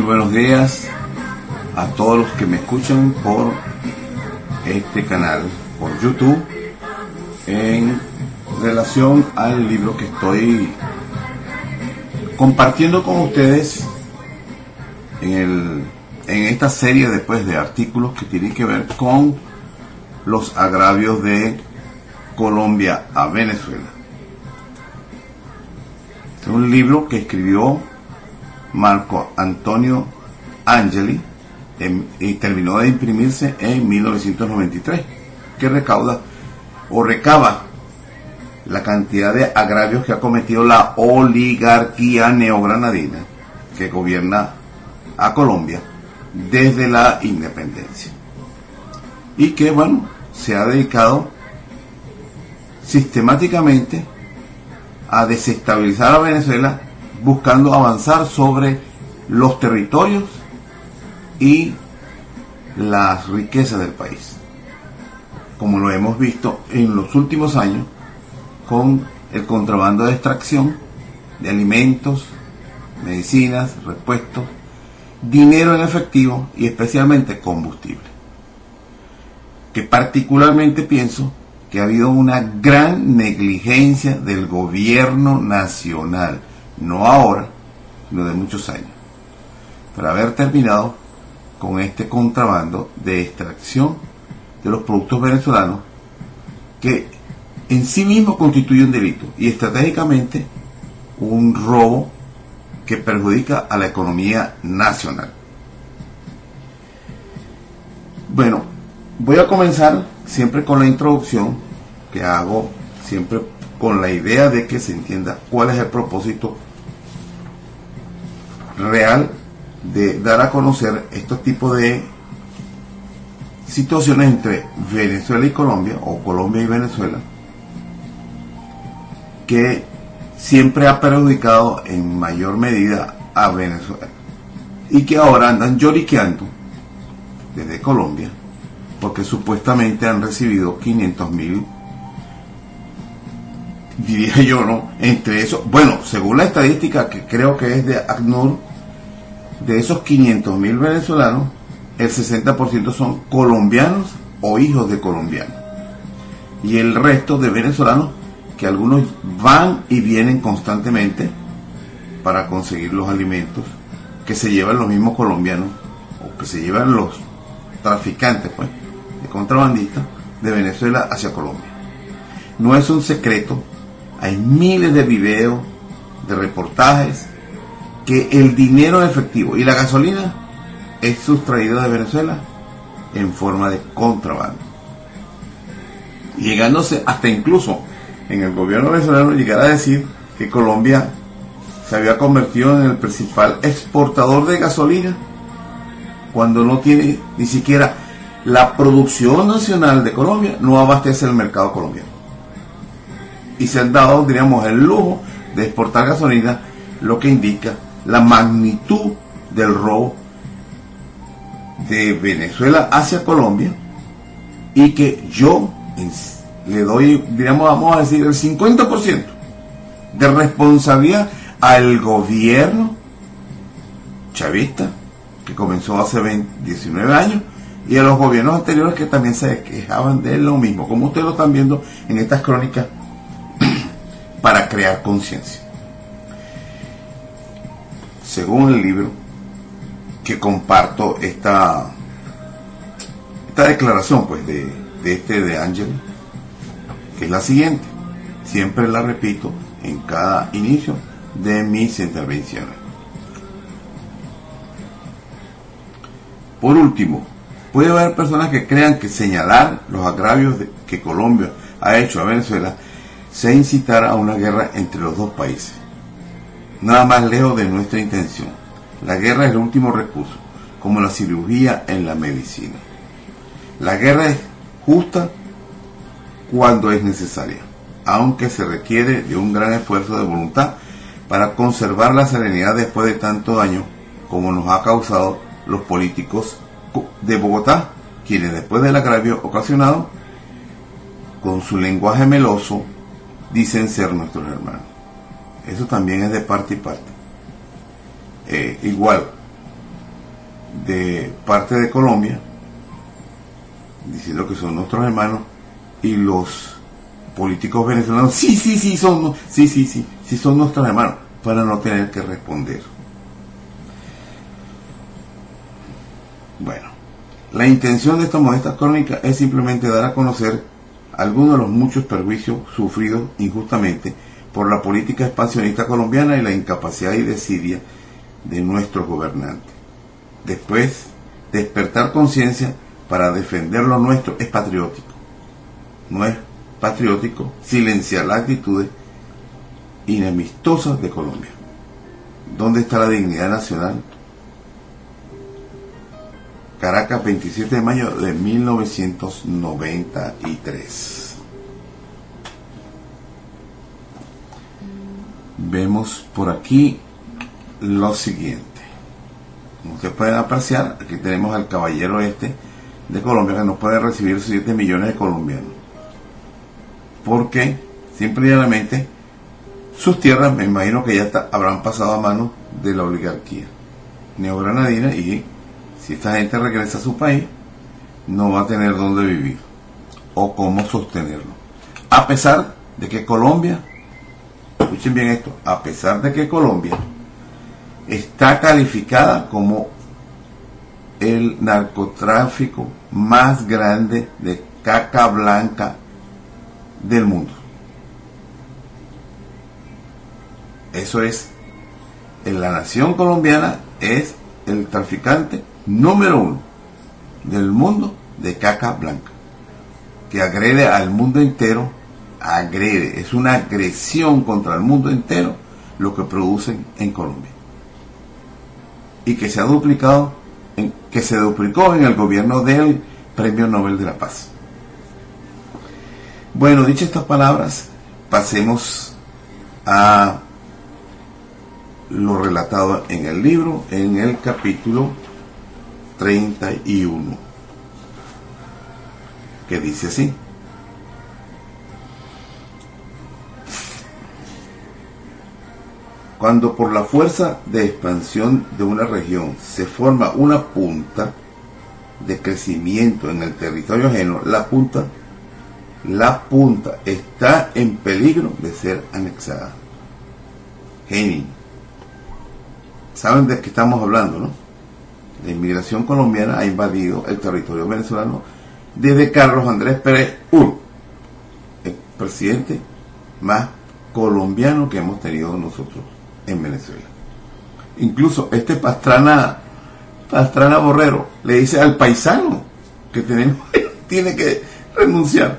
Muy buenos días a todos los que me escuchan por este canal, por YouTube, en relación al libro que estoy compartiendo con ustedes en, en esta serie después de artículos que tienen que ver con los agravios de Colombia a Venezuela. Es un libro que escribió Marco Antonio Angeli en, y terminó de imprimirse en 1993, que recauda o recaba la cantidad de agravios que ha cometido la oligarquía neogranadina que gobierna a Colombia desde la independencia. Y que, bueno, se ha dedicado sistemáticamente a desestabilizar a Venezuela buscando avanzar sobre los territorios y las riquezas del país, como lo hemos visto en los últimos años con el contrabando de extracción de alimentos, medicinas, repuestos dinero en efectivo y especialmente combustible. Que particularmente pienso que ha habido una gran negligencia del gobierno nacional, no ahora, sino de muchos años, para haber terminado con este contrabando de extracción de los productos venezolanos que en sí mismo constituye un delito y estratégicamente un robo que perjudica a la economía nacional. Bueno, voy a comenzar siempre con la introducción que hago, siempre con la idea de que se entienda cuál es el propósito real de dar a conocer estos tipos de situaciones entre Venezuela y Colombia, o Colombia y Venezuela, que siempre ha perjudicado en mayor medida a Venezuela. Y que ahora andan lloriqueando desde Colombia, porque supuestamente han recibido 500 mil, diría yo, ¿no? Entre esos, bueno, según la estadística que creo que es de ACNUR, de esos 500 mil venezolanos, el 60% son colombianos o hijos de colombianos. Y el resto de venezolanos que algunos van y vienen constantemente para conseguir los alimentos que se llevan los mismos colombianos o que se llevan los traficantes pues de contrabandistas de Venezuela hacia Colombia. No es un secreto, hay miles de videos, de reportajes que el dinero efectivo y la gasolina es sustraído de Venezuela en forma de contrabando. Llegándose hasta incluso en el gobierno venezolano llegar a decir que Colombia se había convertido en el principal exportador de gasolina cuando no tiene ni siquiera la producción nacional de Colombia no abastece el mercado colombiano. Y se han dado, diríamos, el lujo de exportar gasolina, lo que indica la magnitud del robo de Venezuela hacia Colombia y que yo le doy, digamos, vamos a decir, el 50% de responsabilidad al gobierno chavista, que comenzó hace 19 años, y a los gobiernos anteriores que también se quejaban de lo mismo, como ustedes lo están viendo en estas crónicas, para crear conciencia. Según el libro que comparto esta, esta declaración pues de, de este de Ángel, que es la siguiente. Siempre la repito en cada inicio de mis intervenciones. Por último, puede haber personas que crean que señalar los agravios que Colombia ha hecho a Venezuela sea incitar a una guerra entre los dos países. Nada más lejos de nuestra intención. La guerra es el último recurso, como la cirugía en la medicina. La guerra es justa cuando es necesaria, aunque se requiere de un gran esfuerzo de voluntad para conservar la serenidad después de tanto daño como nos ha causado los políticos de Bogotá, quienes después del agravio ocasionado, con su lenguaje meloso, dicen ser nuestros hermanos. Eso también es de parte y parte. Eh, igual, de parte de Colombia, diciendo que son nuestros hermanos, y los políticos venezolanos, sí, sí, sí, son, sí, sí, sí, sí son nuestros hermanos, para no tener que responder. Bueno, la intención de esta modesta crónica es simplemente dar a conocer algunos de los muchos perjuicios sufridos injustamente por la política expansionista colombiana y la incapacidad y desidia de nuestros gobernantes. Después, despertar conciencia para defender lo nuestro es patriótico no es patriótico silenciar las actitudes inemistosas de Colombia. ¿Dónde está la dignidad nacional? Caracas, 27 de mayo de 1993. Vemos por aquí lo siguiente. Como ustedes pueden apreciar, aquí tenemos al caballero este de Colombia que nos puede recibir 7 millones de colombianos porque simplemente sus tierras me imagino que ya habrán pasado a manos de la oligarquía. neogranadina y si esta gente regresa a su país, no va a tener dónde vivir o cómo sostenerlo. A pesar de que Colombia, escuchen bien esto, a pesar de que Colombia está calificada como el narcotráfico más grande de caca blanca del mundo. Eso es, en la nación colombiana es el traficante número uno del mundo de caca blanca, que agrede al mundo entero, agrede, es una agresión contra el mundo entero lo que producen en Colombia. Y que se ha duplicado, en, que se duplicó en el gobierno del Premio Nobel de la Paz. Bueno, dichas estas palabras, pasemos a lo relatado en el libro, en el capítulo 31, que dice así. Cuando por la fuerza de expansión de una región se forma una punta de crecimiento en el territorio ajeno, la punta, la punta está en peligro de ser anexada. Henning. ¿Saben de qué estamos hablando, no? La inmigración colombiana ha invadido el territorio venezolano desde Carlos Andrés Pérez Ur, el presidente más colombiano que hemos tenido nosotros en Venezuela. Incluso este Pastrana, Pastrana Borrero le dice al paisano que tenemos, tiene que renunciar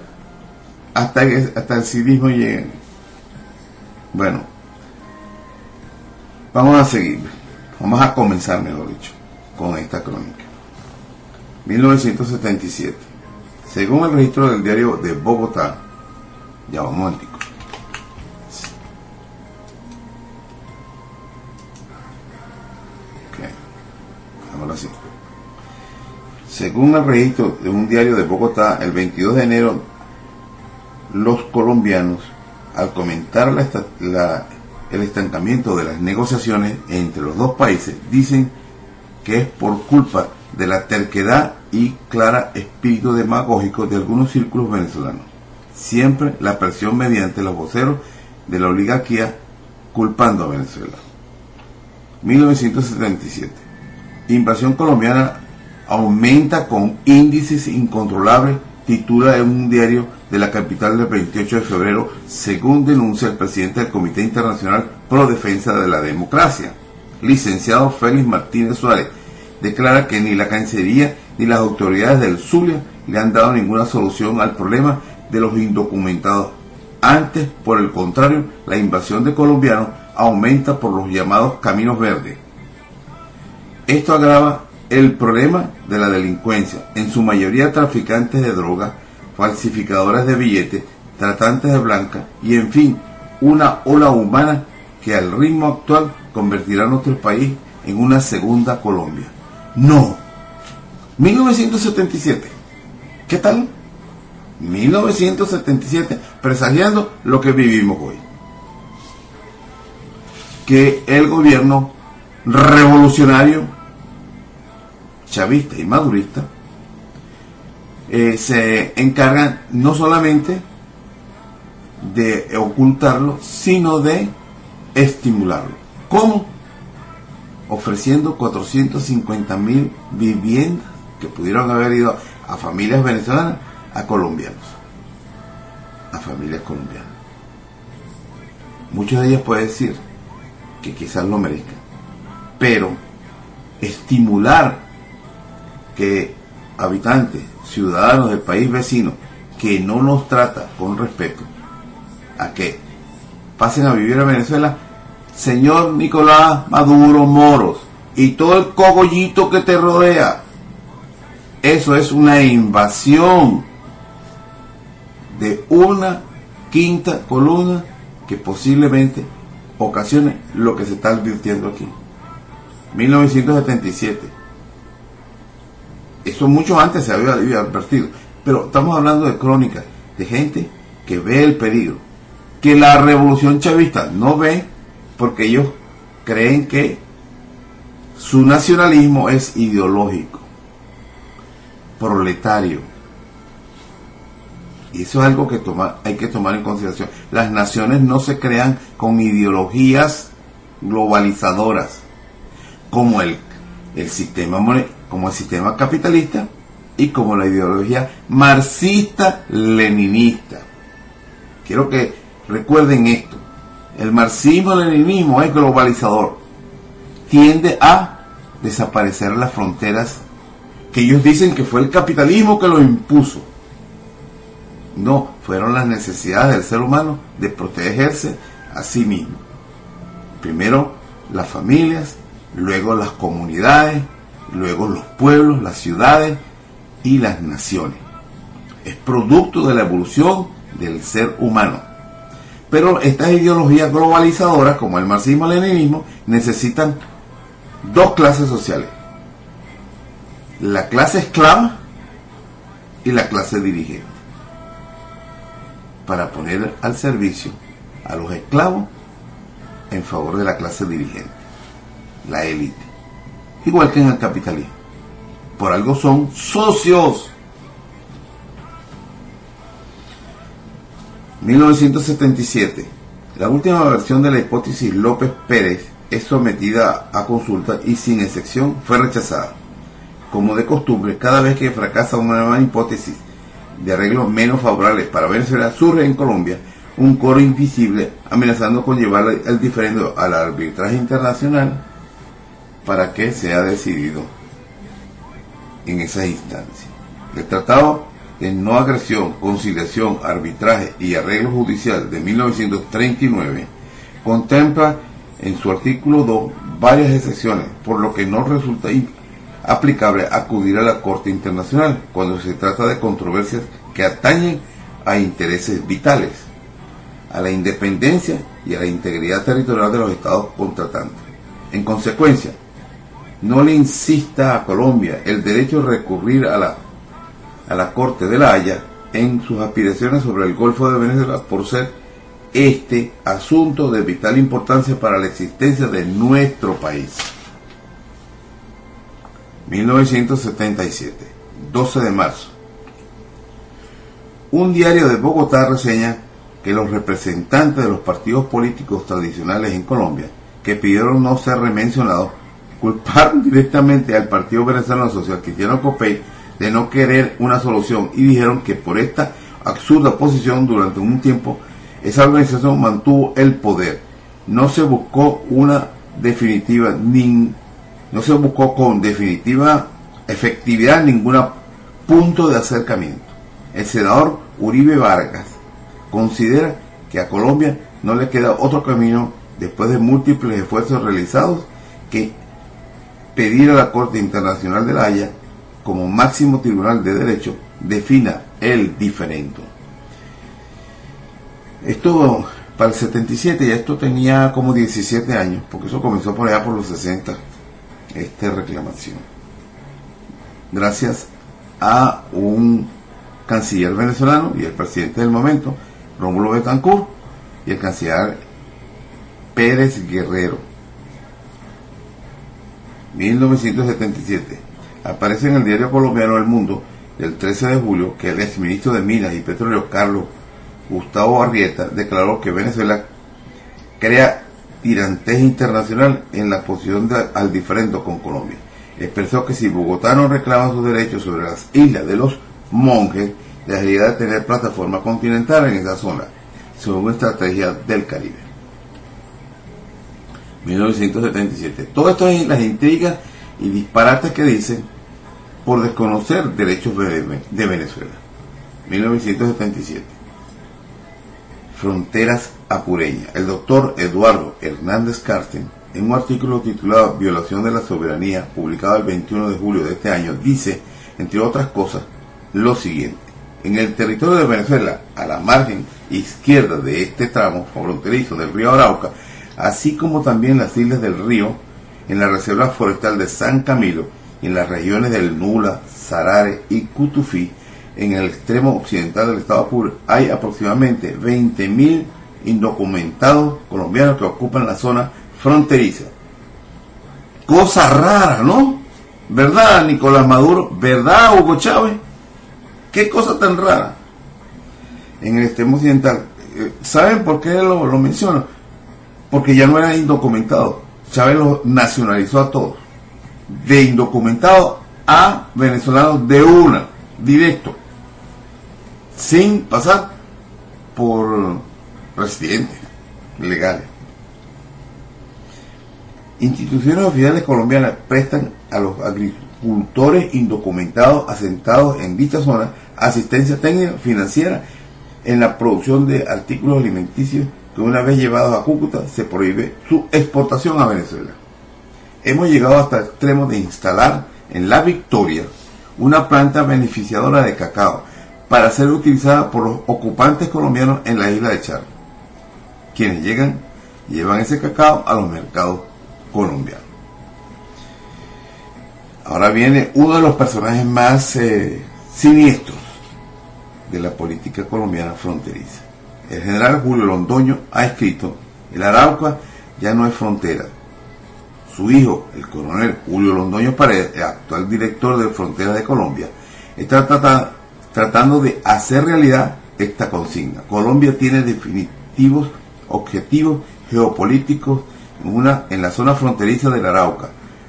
hasta que hasta el civismo llegue. Bueno, vamos a seguir, vamos a comenzar, mejor dicho, con esta crónica. 1977. Según el registro del diario de Bogotá, ya vamos a Según el registro de un diario de Bogotá, el 22 de enero, los colombianos, al comentar el estancamiento de las negociaciones entre los dos países, dicen que es por culpa de la terquedad y clara espíritu demagógico de algunos círculos venezolanos. Siempre la presión mediante los voceros de la oligarquía culpando a Venezuela. 1977 Invasión colombiana aumenta con índices incontrolables, titula en un diario de la capital del 28 de febrero, según denuncia el presidente del Comité Internacional Pro Defensa de la Democracia, licenciado Félix Martínez Suárez, declara que ni la Cancillería ni las autoridades del Zulia le han dado ninguna solución al problema de los indocumentados. Antes, por el contrario, la invasión de colombianos aumenta por los llamados caminos verdes esto agrava el problema de la delincuencia, en su mayoría traficantes de drogas, falsificadores de billetes, tratantes de blanca y en fin, una ola humana que al ritmo actual convertirá nuestro país en una segunda Colombia. No. 1977. ¿Qué tal? 1977, presagiando lo que vivimos hoy. Que el gobierno revolucionario chavista y madurista, eh, se encargan no solamente de ocultarlo, sino de estimularlo. ¿Cómo? Ofreciendo 450 mil viviendas que pudieron haber ido a familias venezolanas, a colombianos, a familias colombianas. Muchos de ellos pueden decir que quizás lo merezcan, pero estimular que habitantes, ciudadanos del país vecino, que no nos trata con respeto, a que pasen a vivir a Venezuela, señor Nicolás Maduro Moros, y todo el cogollito que te rodea, eso es una invasión de una quinta columna que posiblemente ocasione lo que se está advirtiendo aquí. 1977 eso mucho antes se había, advertido. Pero estamos hablando de crónicas, de gente que ve el peligro. Que la revolución chavista no ve porque ellos creen que Su nacionalismo es ideológico, proletario. Y eso es algo que hay que tomar en consideración. Las naciones no se crean con ideologías globalizadoras, como el, el sistema como el sistema capitalista y como la ideología marxista-leninista. Quiero que recuerden esto. El marxismo-leninismo es globalizador. Tiende a desaparecer las fronteras que ellos dicen que fue el capitalismo que lo impuso. No, fueron las necesidades del ser humano de protegerse a sí mismo. Primero las familias, luego las comunidades, luego los pueblos, las ciudades y las naciones. Es producto de la evolución del ser humano. Pero estas ideologías globalizadoras, como el marxismo-leninismo, necesitan dos clases sociales. La clase esclava y la clase dirigente. Para poner al servicio a los esclavos en favor de la clase dirigente, la élite. Igual que en el capitalismo. Por algo son socios. 1977. La última versión de la hipótesis López Pérez es sometida a consulta y sin excepción fue rechazada. Como de costumbre, cada vez que fracasa una nueva hipótesis de arreglos menos favorables para Venezuela, surge en Colombia un coro invisible amenazando con llevar el diferendo al arbitraje internacional para que sea decidido en esa instancia. El Tratado de No Agresión, Conciliación, Arbitraje y Arreglo Judicial de 1939 contempla en su artículo 2 varias excepciones, por lo que no resulta aplicable acudir a la Corte Internacional cuando se trata de controversias que atañen a intereses vitales, a la independencia y a la integridad territorial de los estados contratantes. En consecuencia, no le insista a Colombia el derecho de recurrir a la, a la Corte de la Haya en sus aspiraciones sobre el Golfo de Venezuela por ser este asunto de vital importancia para la existencia de nuestro país. 1977, 12 de marzo. Un diario de Bogotá reseña que los representantes de los partidos políticos tradicionales en Colombia, que pidieron no ser remencionados, culparon directamente al Partido Venezolano Social Cristiano Copey de no querer una solución y dijeron que por esta absurda posición durante un tiempo esa organización mantuvo el poder. No se buscó una definitiva, ni, no se buscó con definitiva efectividad ningún punto de acercamiento. El senador Uribe Vargas considera que a Colombia no le queda otro camino después de múltiples esfuerzos realizados que pedir a la Corte Internacional de la Haya como máximo tribunal de derecho defina el diferendo. Esto para el 77 ya esto tenía como 17 años, porque eso comenzó por allá por los 60, esta reclamación. Gracias a un canciller venezolano y el presidente del momento, Rómulo Betancourt, y el canciller Pérez Guerrero. 1977. Aparece en el diario colombiano El Mundo del 13 de julio que el exministro de Minas y Petróleo Carlos Gustavo Arrieta declaró que Venezuela crea tirantez internacional en la posición al diferendo con Colombia. Expresó que si Bogotá no reclama sus derechos sobre las islas de los monjes, dejaría de tener plataforma continental en esa zona, según estrategia del Caribe. 1977. Todo esto es las intrigas y disparates que dicen por desconocer derechos de Venezuela. 1977. Fronteras Apureñas. El doctor Eduardo Hernández Carsten, en un artículo titulado Violación de la Soberanía, publicado el 21 de julio de este año, dice, entre otras cosas, lo siguiente. En el territorio de Venezuela, a la margen izquierda de este tramo fronterizo del río Arauca, así como también las islas del río, en la reserva forestal de San Camilo y en las regiones del Nula, Sarare y Cutufí, en el extremo occidental del estado Apure hay aproximadamente 20.000 indocumentados colombianos que ocupan la zona fronteriza Cosa rara, ¿no? ¿Verdad, Nicolás Maduro? ¿Verdad, Hugo Chávez? ¿Qué cosa tan rara? En el extremo occidental. Eh, ¿Saben por qué lo, lo menciono? Porque ya no era indocumentado. Chávez lo nacionalizó a todos. De indocumentado a venezolanos de una, directo. Sin pasar por residentes legales. Instituciones oficiales colombianas prestan a los agricultores indocumentados asentados en dicha zona asistencia técnica financiera en la producción de artículos alimenticios que una vez llevados a Cúcuta se prohíbe su exportación a Venezuela. Hemos llegado hasta el extremo de instalar en La Victoria una planta beneficiadora de cacao para ser utilizada por los ocupantes colombianos en la isla de Char. Quienes llegan llevan ese cacao a los mercados colombiano. Ahora viene uno de los personajes más eh, siniestros de la política colombiana fronteriza. El general Julio Londoño ha escrito, el Arauca ya no es frontera. Su hijo, el coronel Julio Londoño Paredes, el actual director de Frontera de Colombia, está tratando de hacer realidad esta consigna. Colombia tiene definitivos objetivos geopolíticos en la zona fronteriza del Arauca,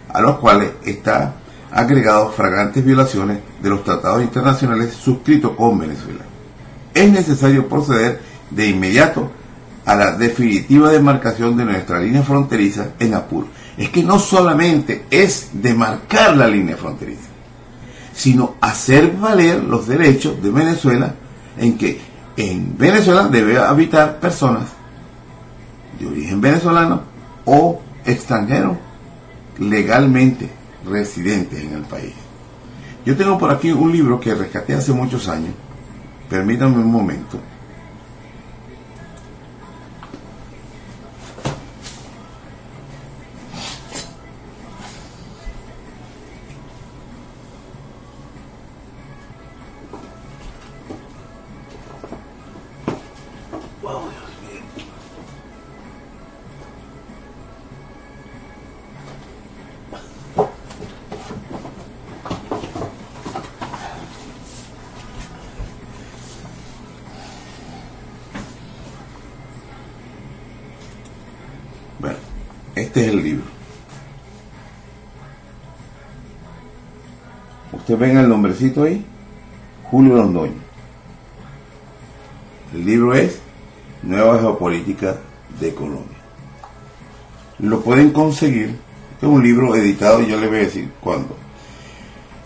a los cuales está agregado flagrantes violaciones de los tratados internacionales suscritos con Venezuela. Es necesario proceder de inmediato a la definitiva demarcación de nuestra línea fronteriza en Apur. Es que no solamente es demarcar la línea fronteriza, sino hacer valer los derechos de Venezuela en que en Venezuela debe habitar personas de origen venezolano o extranjeros legalmente residentes en el país. Yo tengo por aquí un libro que rescaté hace muchos años. Permítanme un momento. Ahí, Julio Londoño. El libro es Nueva Geopolítica de Colombia. Lo pueden conseguir, es un libro editado, y yo le voy a decir cuándo.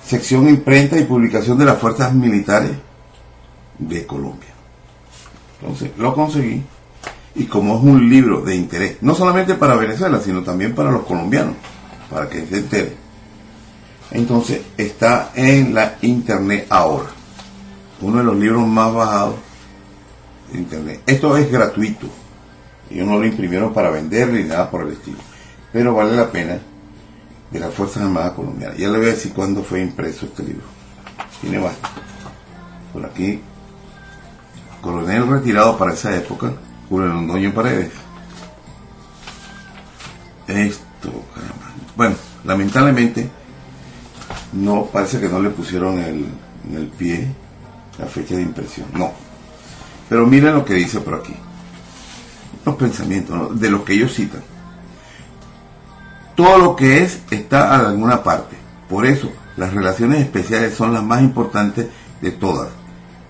Sección imprenta y publicación de las fuerzas militares de Colombia. Entonces, lo conseguí y como es un libro de interés, no solamente para Venezuela, sino también para los colombianos, para que se entere. Entonces está en la internet ahora. Uno de los libros más bajados de internet. Esto es gratuito. Ellos no lo imprimieron para vender ni nada por el estilo. Pero vale la pena de las Fuerzas Armadas Colombianas. Ya le voy a decir cuándo fue impreso este libro. Tiene más. Por aquí, coronel retirado para esa época, Julio Londoño Paredes. Esto, caramba. Bueno, lamentablemente, no parece que no le pusieron el, en el pie la fecha de impresión. No. Pero miren lo que dice por aquí. Los pensamientos de los que ellos citan. Todo lo que es está a alguna parte. Por eso, las relaciones especiales son las más importantes de todas.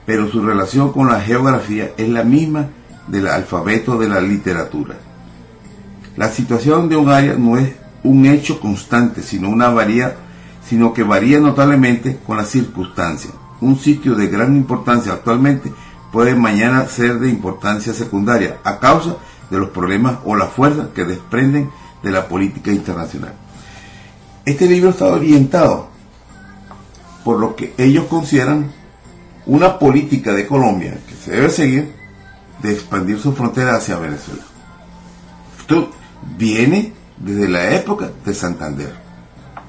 Pero su relación con la geografía es la misma del alfabeto de la literatura. La situación de un área no es un hecho constante, sino una varía, sino que varía notablemente con las circunstancias. Un sitio de gran importancia actualmente puede mañana ser de importancia secundaria a causa de los problemas o las fuerzas que desprenden de la política internacional. Este libro está orientado por lo que ellos consideran una política de Colombia que se debe seguir de expandir su frontera hacia Venezuela. Esto viene desde la época de Santander.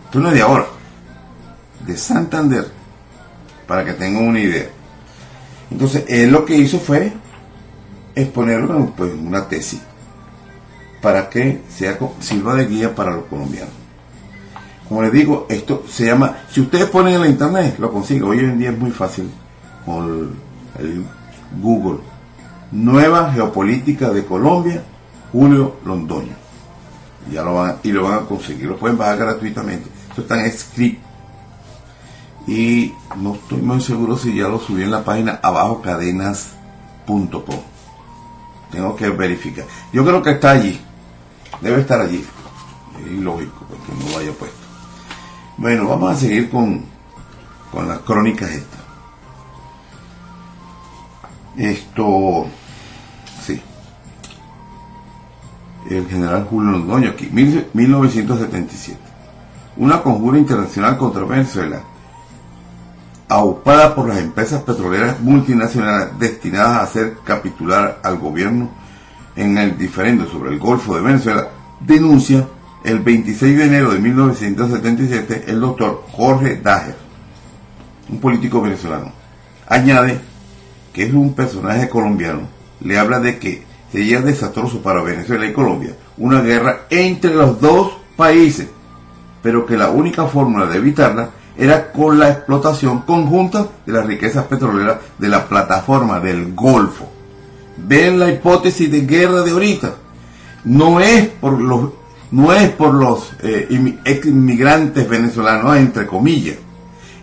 Esto no es de ahora, de Santander, para que tengan una idea. Entonces, él lo que hizo fue exponerlo pues, en una tesis para que sea, sirva de guía para los colombianos. como les digo, esto se llama, si ustedes ponen en la internet, lo consiguen. Hoy en día es muy fácil con el, Google. Nueva geopolítica de Colombia, Julio Londoño. Ya lo van, y lo van a conseguir, lo pueden bajar gratuitamente. Esto está en. Y no estoy muy seguro si ya lo subí en la página abajo cadenas.com. Tengo que verificar. Yo creo que está allí. Debe estar allí. Es lógico, porque no lo haya puesto. Bueno, vamos a seguir con, con las crónicas estas. Esto, sí. El general Julio Londoño aquí, 1977. Una conjura internacional contra Venezuela, aupada por las empresas petroleras multinacionales destinadas a hacer capitular al gobierno en el diferendo sobre el Golfo de Venezuela, denuncia el 26 de enero de 1977 el doctor Jorge Dager, un político venezolano, añade que es un personaje colombiano, le habla de que sería desastroso para Venezuela y Colombia una guerra entre los dos países, pero que la única fórmula de evitarla era con la explotación conjunta de las riquezas petroleras de la plataforma del Golfo. Ven la hipótesis de guerra de ahorita. No es por los no es por los eh, inmigrantes venezolanos, entre comillas,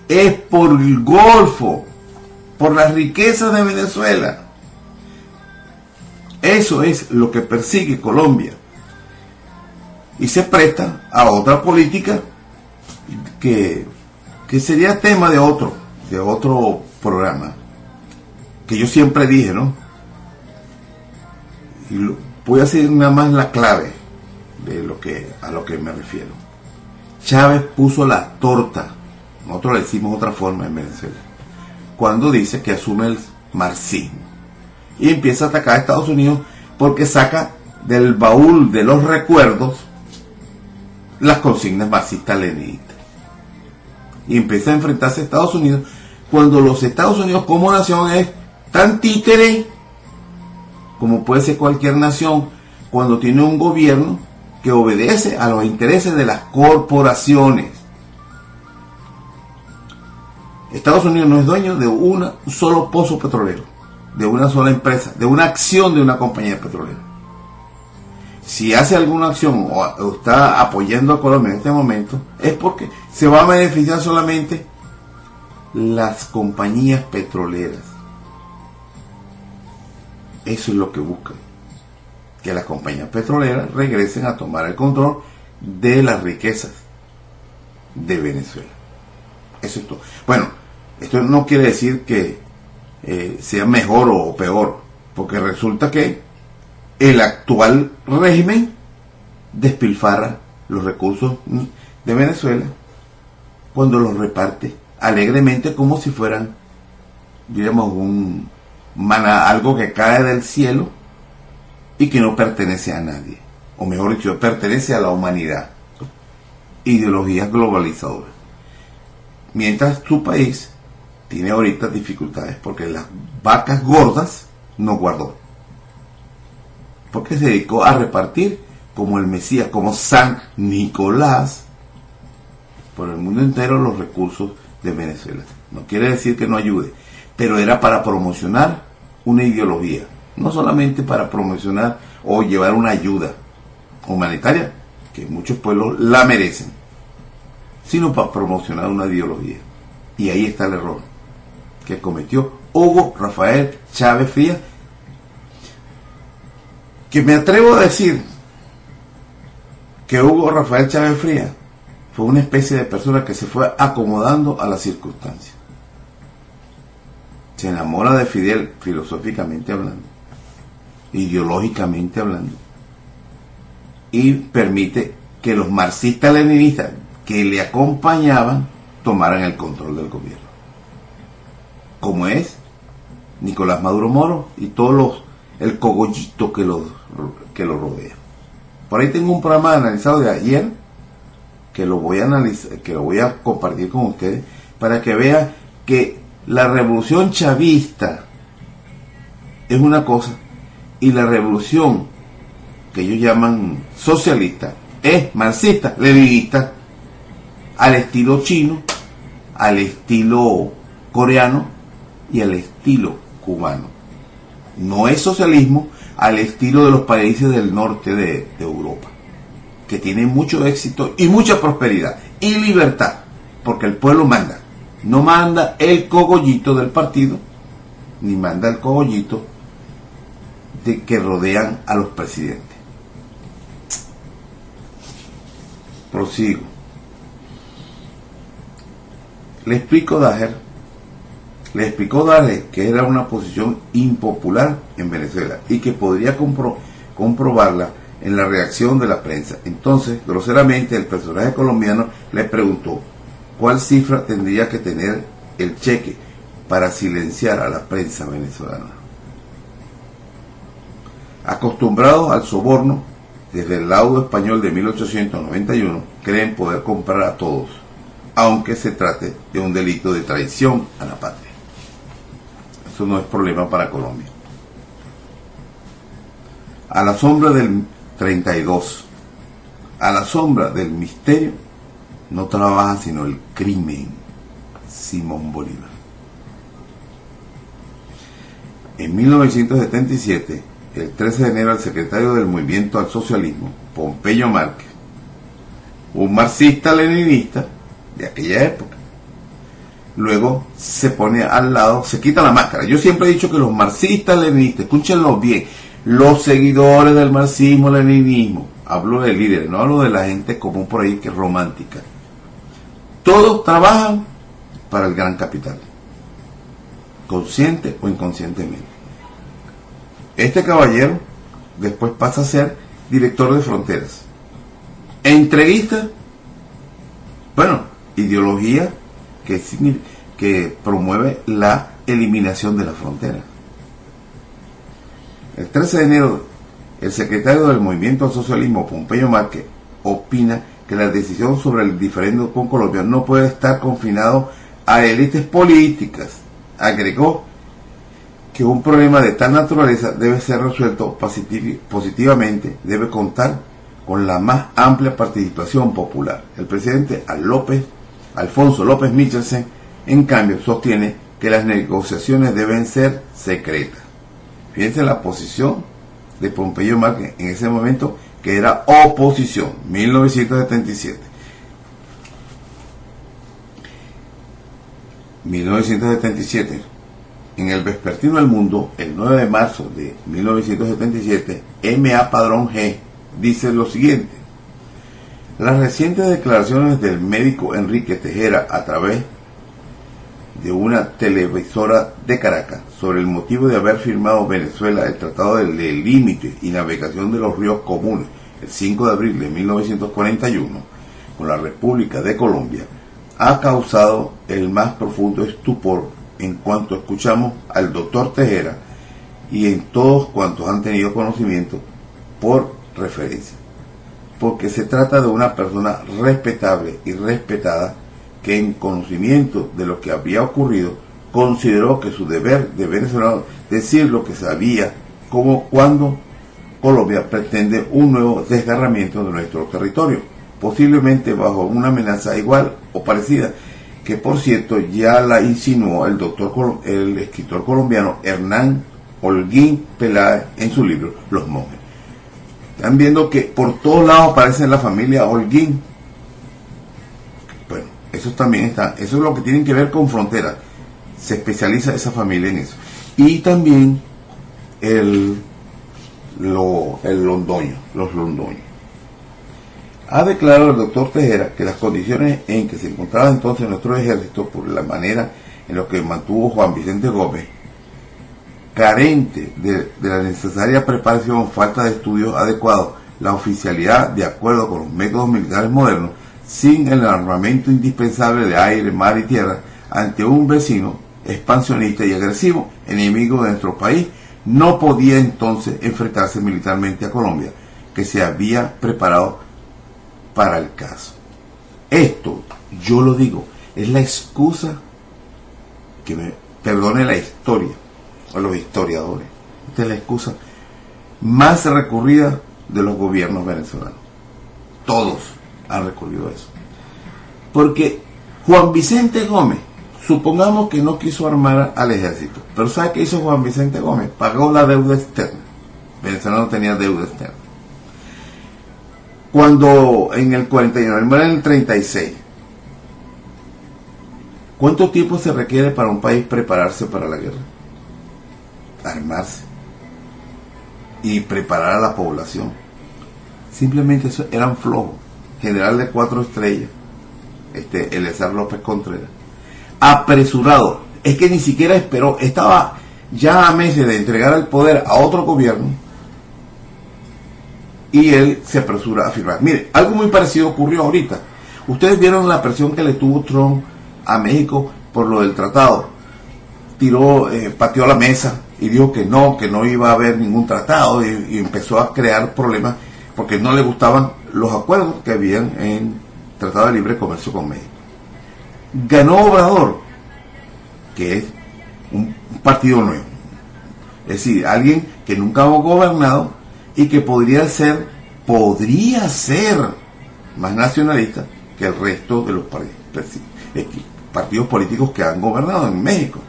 es por el Golfo, por las riquezas de Venezuela. Eso es lo que persigue Colombia. Y se presta a otra política que, que sería tema de otro, de otro programa. Que yo siempre dije, ¿no? Y voy a decir nada más la clave de lo que, a lo que me refiero. Chávez puso la torta, nosotros le decimos otra forma en Venezuela, cuando dice que asume el marxismo y empieza a atacar a Estados Unidos porque saca del baúl de los recuerdos las consignas marxistas-leninistas y empieza a enfrentarse a Estados Unidos cuando los Estados Unidos como nación es tan títere como puede ser cualquier nación cuando tiene un gobierno que obedece a los intereses de las corporaciones. Estados Unidos no es dueño de un solo pozo petrolero, de una sola empresa, de una acción de una compañía petrolera. Si hace alguna acción o está apoyando a Colombia en este momento, es porque se va a beneficiar solamente las compañías petroleras. Eso es lo que buscan que las compañías petroleras regresen a tomar el control de las riquezas de Venezuela. Eso es todo. Bueno, esto no quiere decir que eh, sea mejor o peor, porque resulta que el actual régimen despilfarra los recursos de Venezuela cuando los reparte alegremente como si fueran, digamos, un algo que cae del cielo y que no pertenece a nadie, o mejor dicho, pertenece a la humanidad. Ideologías globalizadoras. Mientras su país tiene ahorita dificultades porque las vacas gordas no guardó. Porque se dedicó a repartir como el Mesías, como San Nicolás, por el mundo entero los recursos de Venezuela. No quiere decir que no ayude, pero era para promocionar una ideología no solamente para promocionar o llevar una ayuda humanitaria, que muchos pueblos la merecen, sino para promocionar una ideología. Y ahí está el error que cometió Hugo Rafael Chávez Frías, que me atrevo a decir que Hugo Rafael Chávez Frías fue una especie de persona que se fue acomodando a las circunstancias. Se enamora de Fidel filosóficamente hablando ideológicamente hablando, y permite que los marxistas-leninistas que le acompañaban tomaran el control del gobierno. Como es Nicolás Maduro Moro y todos los el cogollito que lo, que lo rodea. Por ahí tengo un programa analizado de ayer que lo voy a analizar, que lo voy a compartir con ustedes para que vean que la revolución chavista es una cosa y la revolución que ellos llaman socialista es marxista, leninista. al estilo chino, al estilo coreano y al estilo cubano. No es socialismo al estilo de los países del norte de, Europa, que tienen mucho éxito y mucha prosperidad y libertad, porque el pueblo manda. No manda el cogollito del partido, ni manda el cogollito de que rodean a los presidentes. Prosigo. Le explico Dager, le explicó Dager que era una posición impopular en Venezuela y que podría comprobarla en la reacción de la prensa. Entonces, groseramente, el personaje colombiano le preguntó cuál cifra tendría que tener el cheque para silenciar a la prensa venezolana. Acostumbrados al soborno, desde el laudo español de 1891, creen poder comprar a todos, aunque se trate de un delito de traición a la patria. Eso no es problema para Colombia. A la sombra del 32, a la sombra del misterio, no trabaja sino el crimen. Simón Bolívar. En 1977, el 13 de enero, el secretario del Movimiento al Socialismo, Pompeyo Márquez, un marxista-leninista de aquella época, luego se pone al lado, se quita la máscara. Yo siempre he dicho que los marxistas-leninistas, escúchenlo bien, los seguidores del marxismo-leninismo, hablo de líderes, no hablo de la gente común por ahí que es romántica, todos trabajan para el gran capital, consciente o inconscientemente. Este caballero después pasa a ser director de fronteras. Entrevista, bueno, ideología que, promueve la eliminación de la frontera. El 13 de enero, el secretario del Movimiento al Socialismo, Pompeyo Márquez, opina que la decisión sobre el diferendo con Colombia no puede estar confinado a élites políticas. Agregó que un problema de tal naturaleza debe ser resuelto positivamente, debe contar con la más amplia participación popular. El presidente López, Alfonso López Michelsen, en cambio, sostiene que las negociaciones deben ser secretas. Fíjense la posición de Pompeyo Márquez en ese momento que era oposición, 1977. 1977. En el Vespertino del Mundo, el 9 de marzo de 1977, M.A. Padrón G. dice lo siguiente. Las recientes declaraciones del médico Enrique Tejera a través de una televisora de Caracas sobre el motivo de haber firmado Venezuela el Tratado de Límite y Navegación de los Ríos Comunes el 5 de abril de 1941 con la República de Colombia ha causado el más profundo estupor en cuanto escuchamos al doctor Tejera y en todos cuantos han tenido conocimiento por referencia. Porque se trata de una persona respetable y respetada que en conocimiento de lo que había ocurrido, consideró que su deber de venezolano decir lo que sabía, como cuando Colombia pretende un nuevo desgarramiento de nuestro territorio, posiblemente bajo una amenaza igual o parecida, que por cierto ya la insinuó el doctor el escritor colombiano Hernán Holguín Peláez en su libro Los monjes. Están viendo que por todos lados aparece la familia Holguín, eso también está, eso es lo que tienen que ver con fronteras. Se especializa esa familia en eso. Y también el, lo, el londoño, los londoños. Ha declarado el doctor Tejera que las condiciones en que se encontraba entonces nuestro ejército, por la manera en lo que mantuvo Juan Vicente Gómez, carente de, de la necesaria preparación, falta de estudios adecuados, la oficialidad de acuerdo con los métodos militares modernos, sin el armamento indispensable de aire, mar y tierra ante un vecino expansionista y agresivo, enemigo de nuestro país, no podía entonces enfrentarse militarmente a Colombia, que se había preparado para el caso. Esto, yo lo digo, es la excusa que me perdone la historia, o los historiadores. Esta es la excusa más recurrida de los gobiernos venezolanos. Todos han recurrido a eso. Porque Juan Vicente Gómez, supongamos que no quiso armar al ejército, pero ¿sabe qué hizo Juan Vicente Gómez? Pagó la deuda externa. Venezuela no tenía deuda externa. Cuando en el 49, en el 36, ¿cuánto tiempo se requiere para un país prepararse para la guerra? Armarse y preparar a la población. Simplemente eso eran flojos. General de cuatro estrellas, este Elezar López Contreras. Apresurado. Es que ni siquiera esperó. Estaba ya a meses de entregar el poder a otro gobierno y él se apresura a firmar. Mire, algo muy parecido ocurrió ahorita. Ustedes vieron la presión que le tuvo Trump a México por lo del tratado. Tiró, eh, pateó la mesa y dijo que no, que no iba a haber ningún tratado y, empezó a crear problemas porque no le gustaban los acuerdos que habían en Tratado de Libre Comercio con México. Ganó Obrador, que es un partido nuevo. Es decir, alguien que nunca ha gobernado y que podría ser, podría ser más nacionalista que el resto de los partidos políticos que han gobernado en México.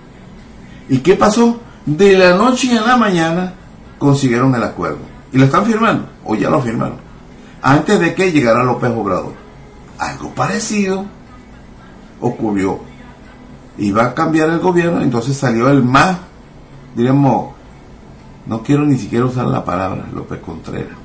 ¿Y qué pasó? De la noche a la mañana consiguieron el acuerdo. Y lo están firmando, o ya lo firmaron, antes de que llegara López Obrador. Algo parecido ocurrió. Iba a cambiar el gobierno, entonces salió el más, diríamos, no quiero ni siquiera usar la palabra López Contreras.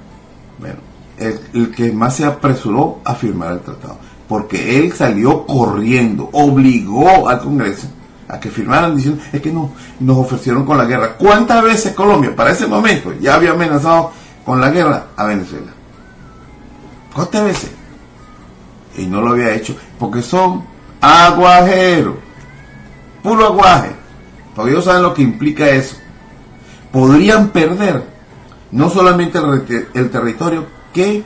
Bueno, el, que más se apresuró a firmar el tratado, porque él salió corriendo, obligó al Congreso a que firmaran diciendo, es que no, nos ofrecieron con la guerra. ¿Cuántas veces Colombia, para ese momento, ya había amenazado con la guerra a Venezuela? ¿Cuántas veces? Y no lo había hecho, porque son aguajeros, puro aguaje, porque ellos saben lo que implica eso podrían perder no solamente el, territorio que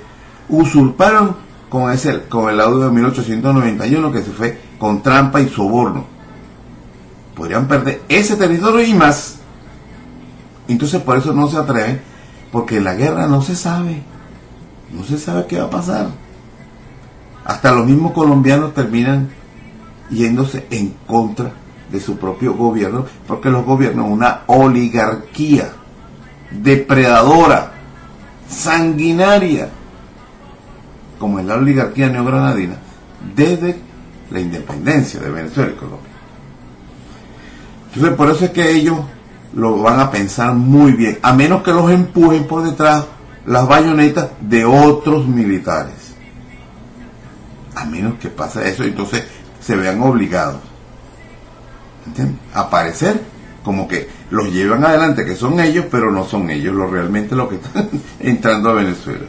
usurparon con, ese, con el audio de 1891 que se fue con trampa y soborno. Podrían perder ese territorio y más. Entonces por eso no se atreven, porque la guerra no se sabe. No se sabe qué va a pasar. Hasta los mismos colombianos terminan yéndose en contra de su propio gobierno, porque los gobiernos una oligarquía depredadora, sanguinaria, como es la oligarquía neogranadina, desde la independencia de Venezuela y Colombia. Entonces, por eso es que ellos lo van a pensar muy bien, a menos que los empujen por detrás las bayonetas de otros militares. A menos que pase eso, entonces se vean obligados Aparecer como que los llevan adelante, que son ellos, pero no son ellos los realmente los que están entrando a Venezuela.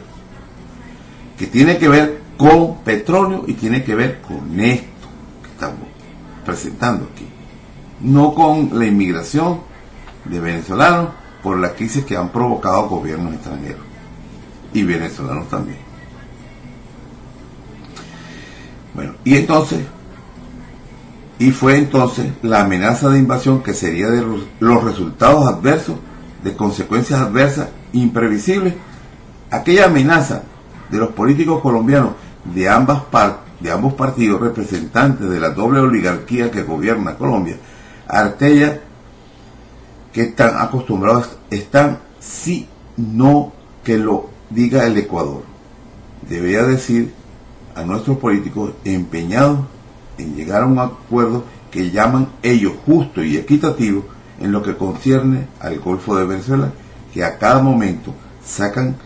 Que tiene que ver con petróleo y tiene que ver con esto que estamos presentando aquí. No con la inmigración de venezolanos por las crisis que han provocado gobiernos extranjeros y venezolanos también. Bueno, y entonces y fue entonces la amenaza de invasión que sería de los resultados adversos, de consecuencias adversas imprevisibles, aquella amenaza de los políticos colombianos de, ambas de ambos partidos representantes de la doble oligarquía que gobierna Colombia, Artella, que están acostumbrados, están si no que lo diga el Ecuador. Debería decir a nuestros políticos empeñados en llegar a un acuerdo que llaman ellos justo y equitativo en lo que concierne al Golfo de Venezuela, que a cada momento sacan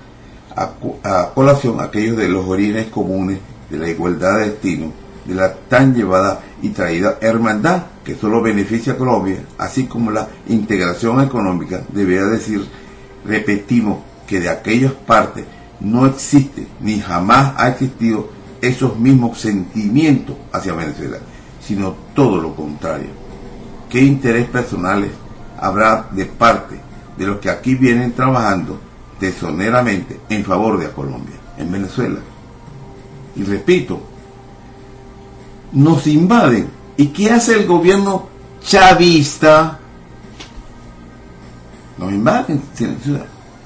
a, colación aquellos de los orígenes comunes de la igualdad de destino, de la tan llevada y traída hermandad que solo beneficia a Colombia, así como la integración económica, debería decir, repetimos, que de aquellas partes no existe ni jamás ha existido esos mismos sentimientos hacia Venezuela, sino todo lo contrario. ¿Qué interés personales habrá de parte de los que aquí vienen trabajando desoneramente en favor de Colombia, en Venezuela? Y repito, nos invaden. ¿Y qué hace el gobierno chavista? Nos invaden,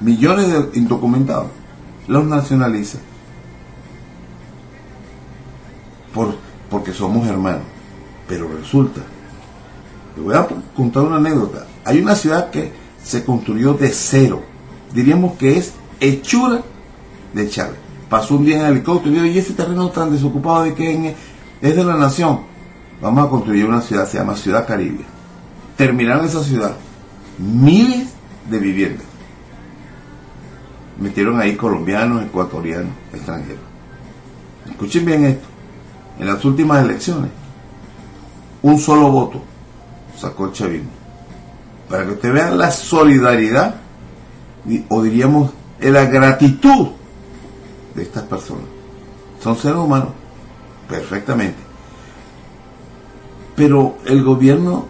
millones de los nacionalizan porque somos hermanos. Pero resulta, le voy a contar una anécdota. Hay una ciudad que se construyó de cero. Diríamos que es hechura de Chávez. Pasó un día en helicóptero y dijo, ¿y ese terreno tan desocupado de que es de la nación? Vamos a construir una ciudad, se llama Ciudad Caribe. Terminaron esa ciudad miles de viviendas. Metieron ahí colombianos, ecuatorianos, extranjeros. Escuchen bien esto. En las últimas elecciones, un solo voto sacó el chavismo. Para que ustedes vean la solidaridad, o diríamos la gratitud de estas personas. Son seres humanos, perfectamente. Pero el gobierno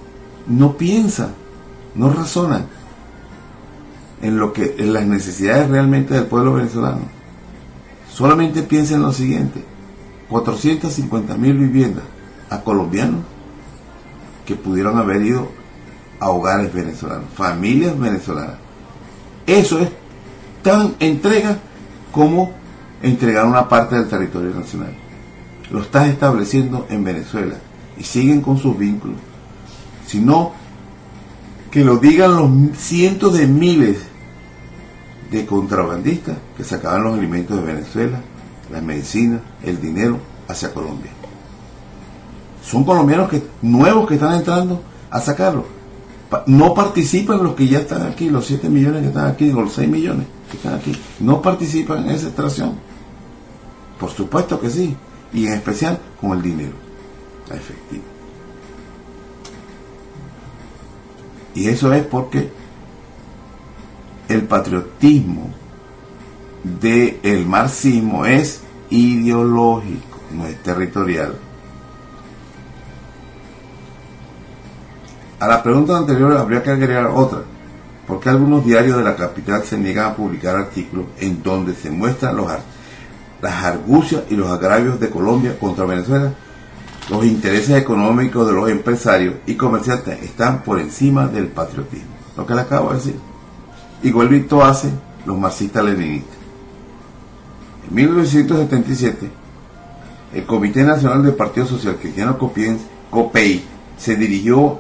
no piensa, no razona en lo que en las necesidades realmente del pueblo venezolano. Solamente piensa en lo siguiente: 450 mil viviendas a colombianos que pudieron haber ido a hogares venezolanos, familias venezolanas. Eso es tan entrega como entregar una parte del territorio nacional. Lo estás estableciendo en Venezuela y siguen con sus vínculos. Sino que lo digan los cientos de miles de contrabandistas que sacaban los alimentos de Venezuela, la medicina, el dinero hacia Colombia. Son colombianos que, nuevos que están entrando a sacarlo. No participan los que ya están aquí, los 7 millones que están aquí, los 6 millones que están aquí. No participan en esa extracción. Por supuesto que sí. Y en especial con el dinero efectivo. Y eso es porque el patriotismo del marxismo es ideológico, no es territorial. A la pregunta anterior habría que agregar otra. ¿Por qué algunos diarios de la capital se niegan a publicar artículos en donde se muestran los, las argucias y los agravios de Colombia contra Venezuela? Los intereses económicos de los empresarios y comerciantes están por encima del patriotismo. Lo que le acabo de decir. Igualito hacen los marxistas-leninistas. En 1977, el Comité Nacional del Partido Social Cristiano COPEI se dirigió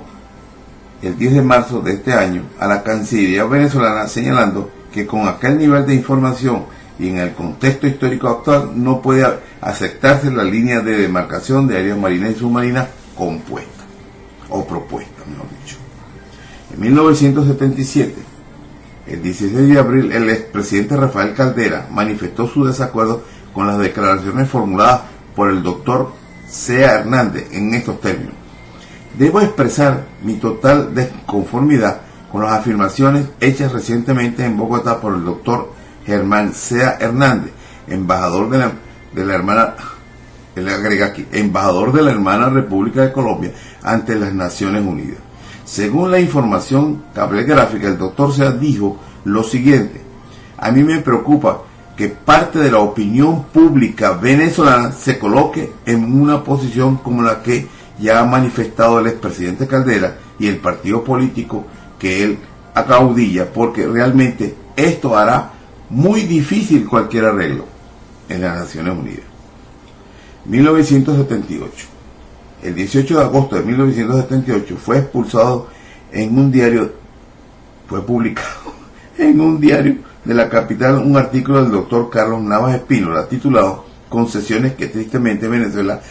el 10 de marzo de este año a la Cancillería venezolana señalando que con aquel nivel de información y en el contexto histórico actual no puede aceptarse la línea de demarcación de áreas marinas y submarinas compuesta o propuesta, mejor dicho. En 1977, el 16 de abril, el expresidente Rafael Caldera manifestó su desacuerdo con las declaraciones formuladas por el doctor Sea Hernández en estos términos. Debo expresar mi total desconformidad con las afirmaciones hechas recientemente en Bogotá por el doctor Germán Sea Hernández, embajador de la, de la hermana, le agrega aquí, embajador de la hermana República de Colombia ante las Naciones Unidas. Según la información cablegráfica, el doctor Sea dijo lo siguiente, a mí me preocupa que parte de la opinión pública venezolana se coloque en una posición como la que ya ha manifestado el expresidente Caldera y el partido político que él acaudilla, porque realmente esto hará muy difícil cualquier arreglo en las Naciones Unidas. 1978. El 18 de agosto de 1978 fue expulsado en un diario, fue publicado en un diario de la capital un artículo del doctor Carlos Navas Espínola titulado Concesiones que tristemente Venezuela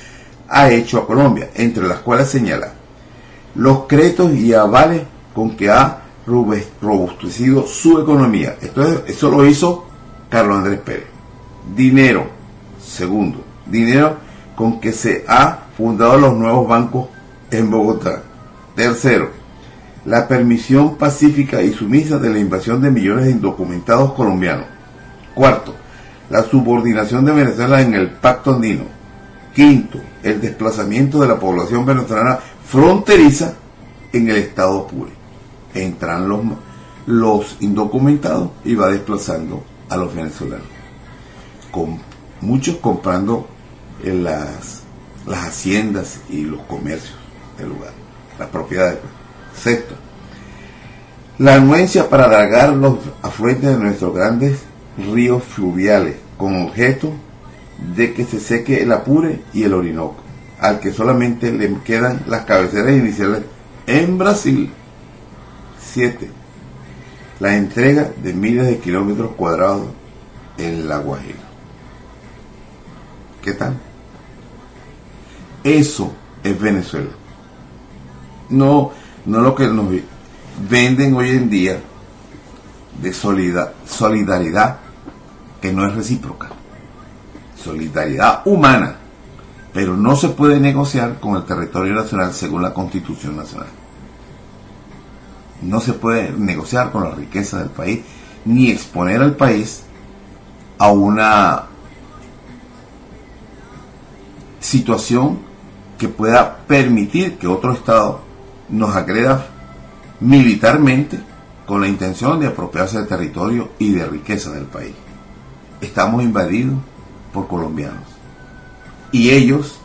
ha hecho a Colombia, entre las cuales señala los créditos y avales con que ha robustecido su economía. Eso lo hizo Carlos Andrés Pérez. Dinero, segundo, dinero con que se ha fundado los nuevos bancos en Bogotá. Tercero, la permisión pacífica y sumisa de la invasión de millones de indocumentados colombianos. Cuarto, la subordinación de Venezuela en el pacto andino. Quinto, el desplazamiento de la población venezolana fronteriza en el estado Apure. Entran los, los indocumentados y va desplazando a los venezolanos. Con, muchos comprando en las, las haciendas y los comercios del lugar, las propiedades. Sexto, la anuencia para alargar los afluentes de nuestros grandes ríos fluviales con objeto de que se seque el Apure y el Orinoco. al que solamente le quedan las cabeceras iniciales en Brasil. 7. La entrega de miles de kilómetros cuadrados en La Guajira. ¿Qué tal? Eso es Venezuela. No, no lo que nos venden hoy en día de solidaridad que no es recíproca. Solidaridad humana, pero no se puede negociar con el territorio nacional según la Constitución Nacional. No se puede negociar con la riqueza del país ni exponer al país a una situación que pueda permitir que otro Estado nos agreda militarmente con la intención de apropiarse del territorio y de riqueza del país. Estamos invadidos por colombianos. Y ellos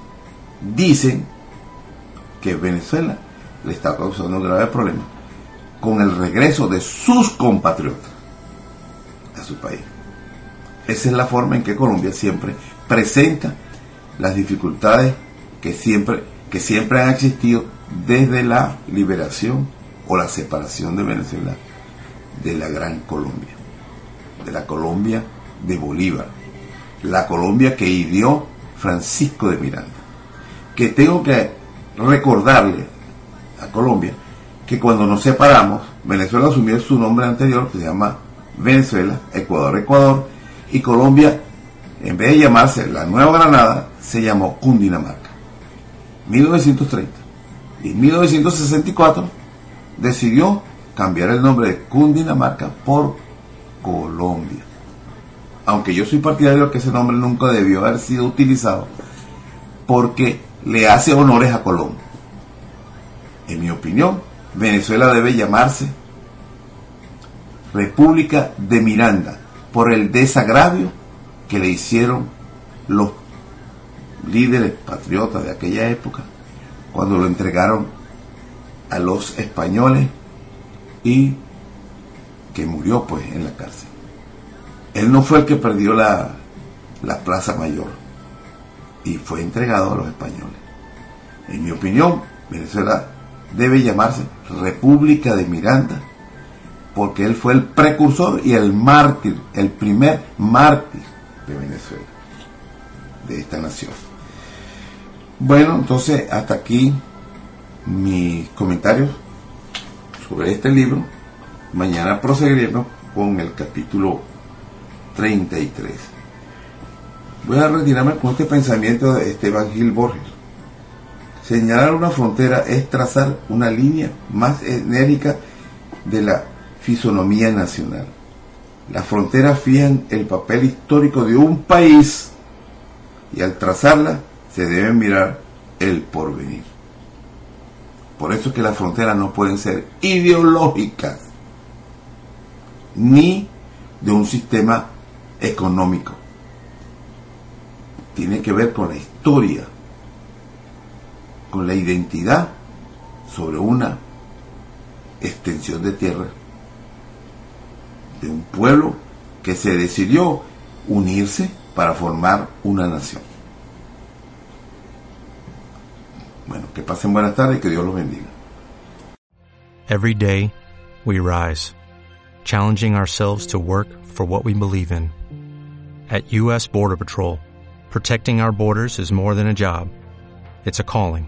dicen que Venezuela le está causando un grave problema con el regreso de sus compatriotas a su país. Esa es la forma en que Colombia siempre presenta las dificultades que siempre, que siempre han existido desde la liberación o la separación de Venezuela de la Gran Colombia, de la Colombia de Bolívar, la Colombia que hirió Francisco de Miranda. Que tengo que recordarle a Colombia que cuando nos separamos, Venezuela asumió su nombre anterior, que se llama Venezuela, Ecuador, Ecuador, y Colombia, en vez de llamarse la Nueva Granada, se llamó Cundinamarca. 1930. Y en 1964 decidió cambiar el nombre de Cundinamarca por Colombia. Aunque yo soy partidario de que ese nombre nunca debió haber sido utilizado porque le hace honores a Colón. En mi opinión, Venezuela debe llamarse República de Miranda por el desagravio que le hicieron los líderes patriotas de aquella época cuando lo entregaron a los españoles y que murió pues en la cárcel. Él no fue el que perdió la, la Plaza Mayor y fue entregado a los españoles. En mi opinión, Venezuela debe llamarse República de Miranda porque él fue el precursor y el mártir, el primer mártir de Venezuela, de esta nación. Bueno, entonces hasta aquí mis comentarios sobre este libro. Mañana proseguiremos con el capítulo 33. Voy a retirarme con este pensamiento de Esteban Gil Borges. Señalar una frontera es trazar una línea más enérgica de la fisonomía nacional. Las fronteras fijan el papel histórico de un país y al trazarla se debe mirar el porvenir. Por eso es que las fronteras no pueden ser ideológicas ni de un sistema económico. Tiene que ver con la historia, con la identidad sobre una extensión de tierra de un pueblo que se decidió unirse para formar una nación. Bueno, que pasen buenas tardes que Dios los bendiga. Every day, we rise, challenging ourselves to work for what we believe in. At U.S. Border Patrol, protecting our borders is more than a job, it's a calling.